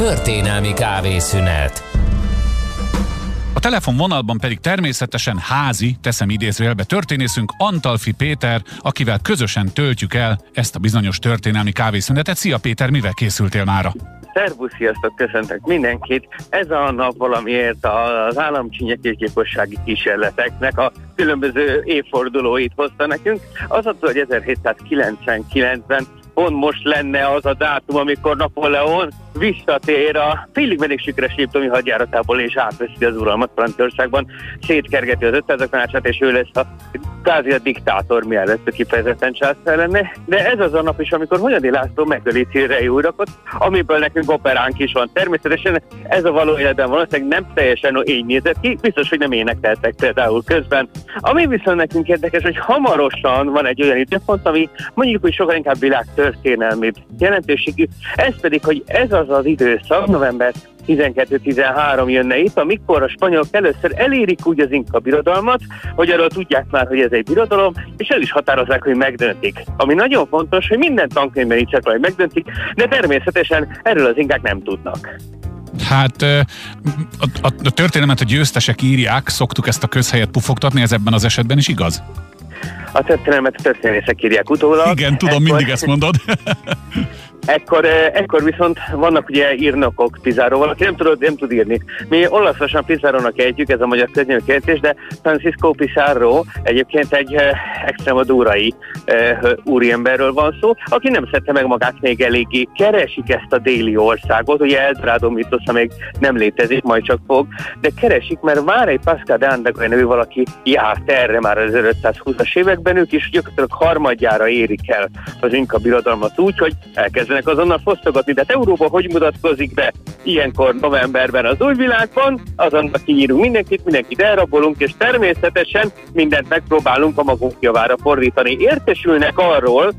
Történelmi kávészünet. A telefonvonalban pedig természetesen házi, teszem idézőjelbe történészünk Antalfi Péter, akivel közösen töltjük el ezt a bizonyos történelmi kávészünetet. Szia Péter, mivel készültél mára? Szervusz, sziasztok, köszöntök mindenkit. Ez a nap valamiért az államcsinyekésgyilkossági kísérleteknek a különböző évfordulóit hozta nekünk. Az attól, hogy 1799-ben pont most lenne az a dátum, amikor Napóleon visszatér a félig meddig sikeres léptomi hadjáratából és átveszi az uralmat Franciaországban, szétkergeti az 500 tanácsát, és ő lesz a kázi a diktátor, mielőtt kifejezetten császár lenne. De ez az a nap is, amikor Honyadi László megöli Cirrei úrakot, amiből nekünk operánk is van. Természetesen ez a való életben valószínűleg nem teljesen így nézett ki, biztos, hogy nem énekeltek például közben. Ami viszont nekünk érdekes, hogy hamarosan van egy olyan időpont, ami mondjuk, hogy sokkal inkább világ jelentőségű, ez pedig, hogy ez az az időszak, november 12-13 jönne itt, amikor a spanyolok először elérik úgy az inka birodalmat, hogy arról tudják már, hogy ez egy birodalom, és el is határozzák, hogy megdöntik. Ami nagyon fontos, hogy minden tankönyvben így csak hogy megdöntik, de természetesen erről az inkák nem tudnak. Hát a, a, a történelmet a győztesek írják, szoktuk ezt a közhelyet pufogtatni, ez ebben az esetben is igaz? A történelmet a történészek írják utólag. Igen, tudom, Ekkor... mindig ezt mondod. Ekkor, ekkor viszont vannak ugye írnokok Pizáróval, aki nem tud, nem tud írni. Mi olaszosan Pizárónak ejtjük, ez a magyar kérdés, de Francisco Pizarro egyébként egy extremadúrai úriemberről van szó, aki nem szedte meg magát még eléggé. Keresik ezt a déli országot, ugye Eldorado mitosza még nem létezik, majd csak fog, de keresik, mert már egy Pascal de Andagoy nevű valaki járt erre már az 1520-as években, ők is gyakorlatilag harmadjára érik el az Inka birodalmat úgy, hogy elkezdenek elkezdenek azonnal fosztogatni. De hát Európa hogy mutatkozik be ilyenkor novemberben az új világban? Azonnal kinyírunk mindenkit, mindenkit elrabolunk, és természetesen mindent megpróbálunk a magunk javára fordítani. Értesülnek arról,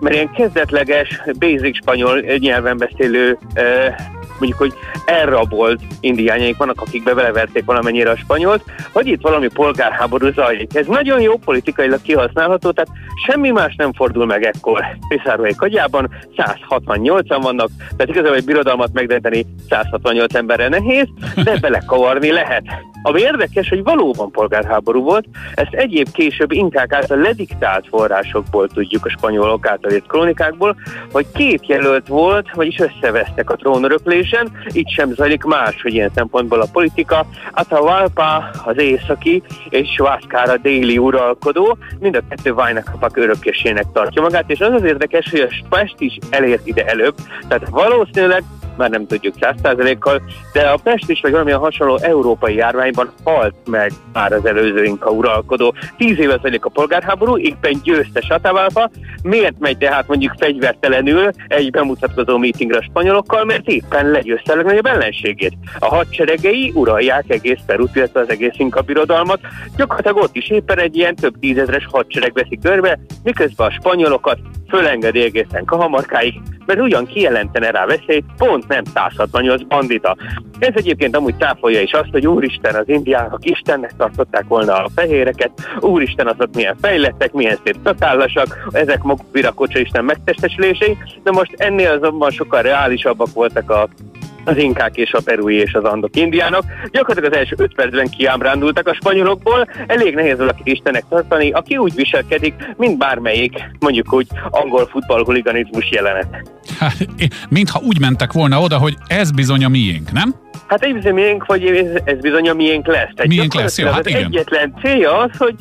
mert ilyen kezdetleges, basic spanyol nyelven beszélő eh, mondjuk, hogy elrabolt indiányaik vannak, akik beveleverték valamennyire a spanyolt, hogy itt valami polgárháború zajlik. Ez nagyon jó politikailag kihasználható, tehát semmi más nem fordul meg ekkor. Piszárói kagyában 168-an vannak, tehát igazából egy birodalmat megdönteni 168 emberre nehéz, de belekavarni lehet. Ami érdekes, hogy valóban polgárháború volt, ezt egyéb később inkák által lediktált forrásokból tudjuk a spanyolok által írt krónikákból, hogy két jelölt volt, vagyis összevesztek a trónöröklésen, itt sem zajlik más, hogy ilyen szempontból a politika. Atahualpa az északi, és Huáscar a déli uralkodó, mind a kettő Vajnakapak örökkésének tartja magát, és az az érdekes, hogy a Pest is elért ide előbb, tehát valószínűleg már nem tudjuk százszázalékkal, de a Pest is, vagy valamilyen hasonló európai járványban halt meg már az előző inka uralkodó. Tíz éve zajlik a polgárháború, éppen győztes Atavalpa. Miért megy tehát mondjuk fegyvertelenül egy bemutatkozó meetingre a spanyolokkal? Mert éppen legyőzte a legnagyobb ellenségét. A hadseregei uralják egész Perut, illetve az egész inka birodalmat. Gyakorlatilag ott is éppen egy ilyen több tízezres hadsereg veszi körbe, miközben a spanyolokat fölengedi egészen Kahamarkáig, mert ugyan kijelentene rá veszélyt, pont nem 168 bandita. Ez egyébként amúgy táfolja is azt, hogy úristen az indiánok istennek tartották volna a fehéreket, úristen azok milyen fejlettek, milyen szép tatállasak, ezek maguk virakocsa isten megtestesülései, de most ennél azonban sokkal reálisabbak voltak a az inkák és a perui és az andok indiának. Gyakorlatilag az első öt percben kiábrándultak a spanyolokból, elég nehéz valakit istenek tartani, aki úgy viselkedik, mint bármelyik, mondjuk úgy angol futballhuliganizmus jelenet. Hát, mintha úgy mentek volna oda, hogy ez bizony a miénk, nem? Hát egy bizony miénk, vagy ez, ez bizony a miénk lesz. Egy miénk lesz, jó, hát igen. Egyetlen célja az, hogy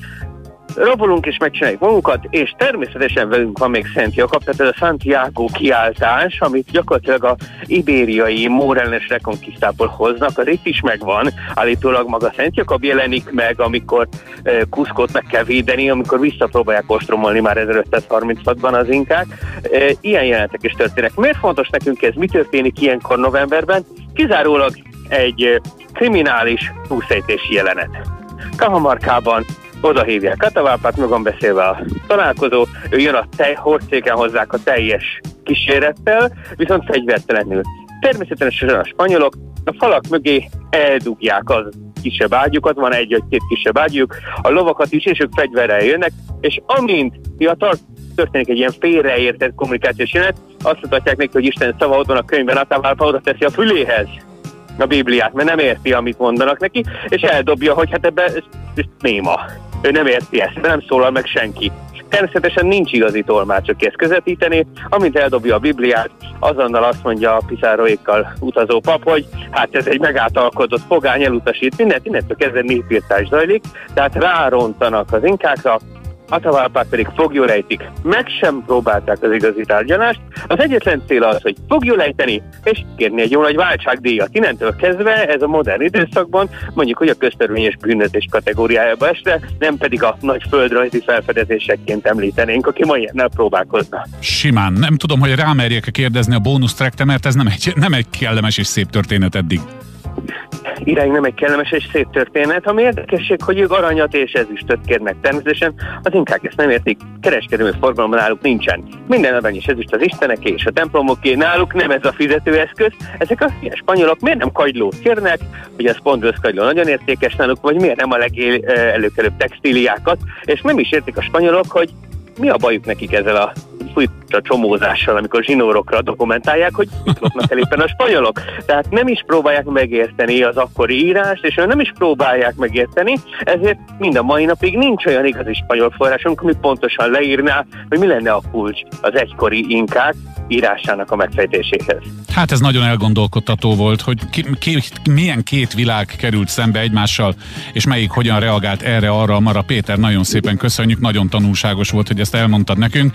rabolunk és megcsináljuk magunkat, és természetesen velünk van még Szent Jakab, tehát ez a Santiago kiáltás, amit gyakorlatilag a ibériai Morelnes rekonkisztából hoznak, az itt is megvan, állítólag maga Szent Jakab jelenik meg, amikor e, Kuszkot meg kell védeni, amikor visszapróbálják ostromolni már 1536-ban az inkák. Ilyen jelenetek is történnek. Miért fontos nekünk ez? Mi történik ilyenkor novemberben? Kizárólag egy kriminális túlszejtési jelenet. Kahamarkában oda hívják Katavápát, magam beszélve a találkozó, ő jön a tej, hordszéken hozzák a teljes kísérettel, viszont fegyvertelenül. Természetesen a spanyolok a falak mögé eldugják az kisebb ágyukat, van egy vagy két kisebb ágyuk, a lovakat is, és ők fegyverrel jönnek, és amint a tart történik egy ilyen félreértett kommunikációs jelenet, azt mutatják neki, hogy Isten szava ott van a könyvben, Atáválpa oda teszi a füléhez a Bibliát, mert nem érti, amit mondanak neki, és eldobja, hogy hát ebben ez, ez néma. Ő nem érti ezt, nem szólal meg senki. Természetesen nincs igazi tolmács, aki ezt közvetíteni. Amint eldobja a Bibliát, azonnal azt mondja a piszároékkal utazó pap, hogy hát ez egy megátalkodott fogány, elutasít mindent, innentől kezdve népírtás zajlik, tehát rárontanak az inkákra, Atavalpák pedig fogjólejtik. Meg sem próbálták az igazi tárgyalást. Az egyetlen cél az, hogy fogjólejteni és kérni egy jó nagy váltságdíjat. Innentől kezdve ez a modern időszakban mondjuk, hogy a köztörvényes bűnözés kategóriájába esre, nem pedig a nagy földrajzi felfedezésekként említenénk, aki ma ilyennel próbálkozna. Simán. Nem tudom, hogy rámerjek kérdezni a bónusztrekte, mert ez nem egy, nem egy kellemes és szép történet eddig irány nem egy kellemes és szép történet. Ami érdekesség, hogy ők aranyat és ezüstöt kérnek. Természetesen az inkák ezt nem értik, kereskedelmi forgalom náluk nincsen. Minden arany és ezüst az isteneké és a templomoké, náluk nem ez a fizetőeszköz. Ezek a ilyen spanyolok miért nem kagylót kérnek, hogy a spondrös kagyló nagyon értékes náluk, vagy miért nem a legelőkelőbb textíliákat, és nem is értik a spanyolok, hogy mi a bajuk nekik ezzel a furcsa csomózással, amikor zsinórokra dokumentálják, hogy mit lopnak el éppen a spanyolok. Tehát nem is próbálják megérteni az akkori írást, és nem is próbálják megérteni, ezért mind a mai napig nincs olyan igazi spanyol forrásunk, ami pontosan leírná, hogy mi lenne a kulcs az egykori inkák írásának a megfejtéséhez. Hát ez nagyon elgondolkodtató volt, hogy ki, ki, milyen két világ került szembe egymással, és melyik hogyan reagált erre, arra, Mara Péter, nagyon szépen köszönjük, nagyon tanulságos volt, hogy ezt elmondtad nekünk.